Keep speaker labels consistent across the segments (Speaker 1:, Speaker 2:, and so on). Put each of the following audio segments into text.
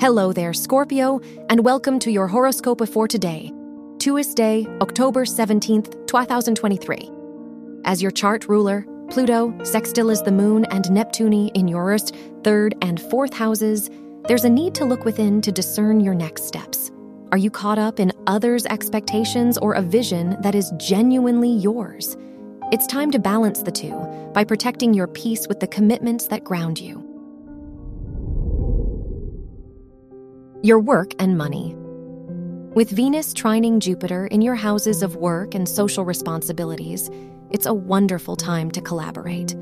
Speaker 1: Hello there, Scorpio, and welcome to your horoscope for today, Tuesday, October 17th, 2023. As your chart ruler, Pluto, sextile is the moon, and Neptune in your Earth's third and fourth houses, there's a need to look within to discern your next steps. Are you caught up in others' expectations or a vision that is genuinely yours? It's time to balance the two by protecting your peace with the commitments that ground you. Your work and money. With Venus trining Jupiter in your houses of work and social responsibilities, it's a wonderful time to collaborate.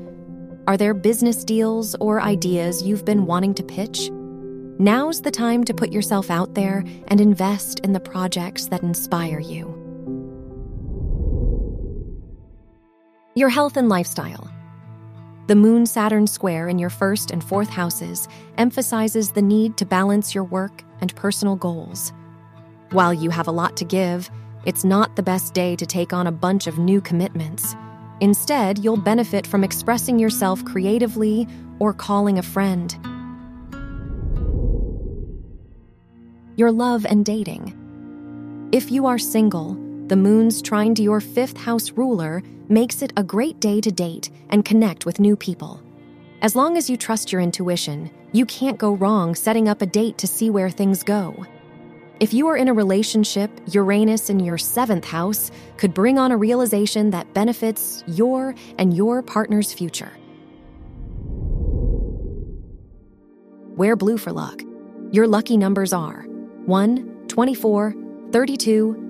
Speaker 1: Are there business deals or ideas you've been wanting to pitch? Now's the time to put yourself out there and invest in the projects that inspire you. Your health and lifestyle. The Moon Saturn square in your first and fourth houses emphasizes the need to balance your work and personal goals. While you have a lot to give, it's not the best day to take on a bunch of new commitments. Instead, you'll benefit from expressing yourself creatively or calling a friend. Your love and dating. If you are single, the moon's trine to your fifth house ruler makes it a great day to date and connect with new people. As long as you trust your intuition, you can't go wrong setting up a date to see where things go. If you are in a relationship, Uranus in your seventh house could bring on a realization that benefits your and your partner's future. Wear blue for luck. Your lucky numbers are 1, 24, 32,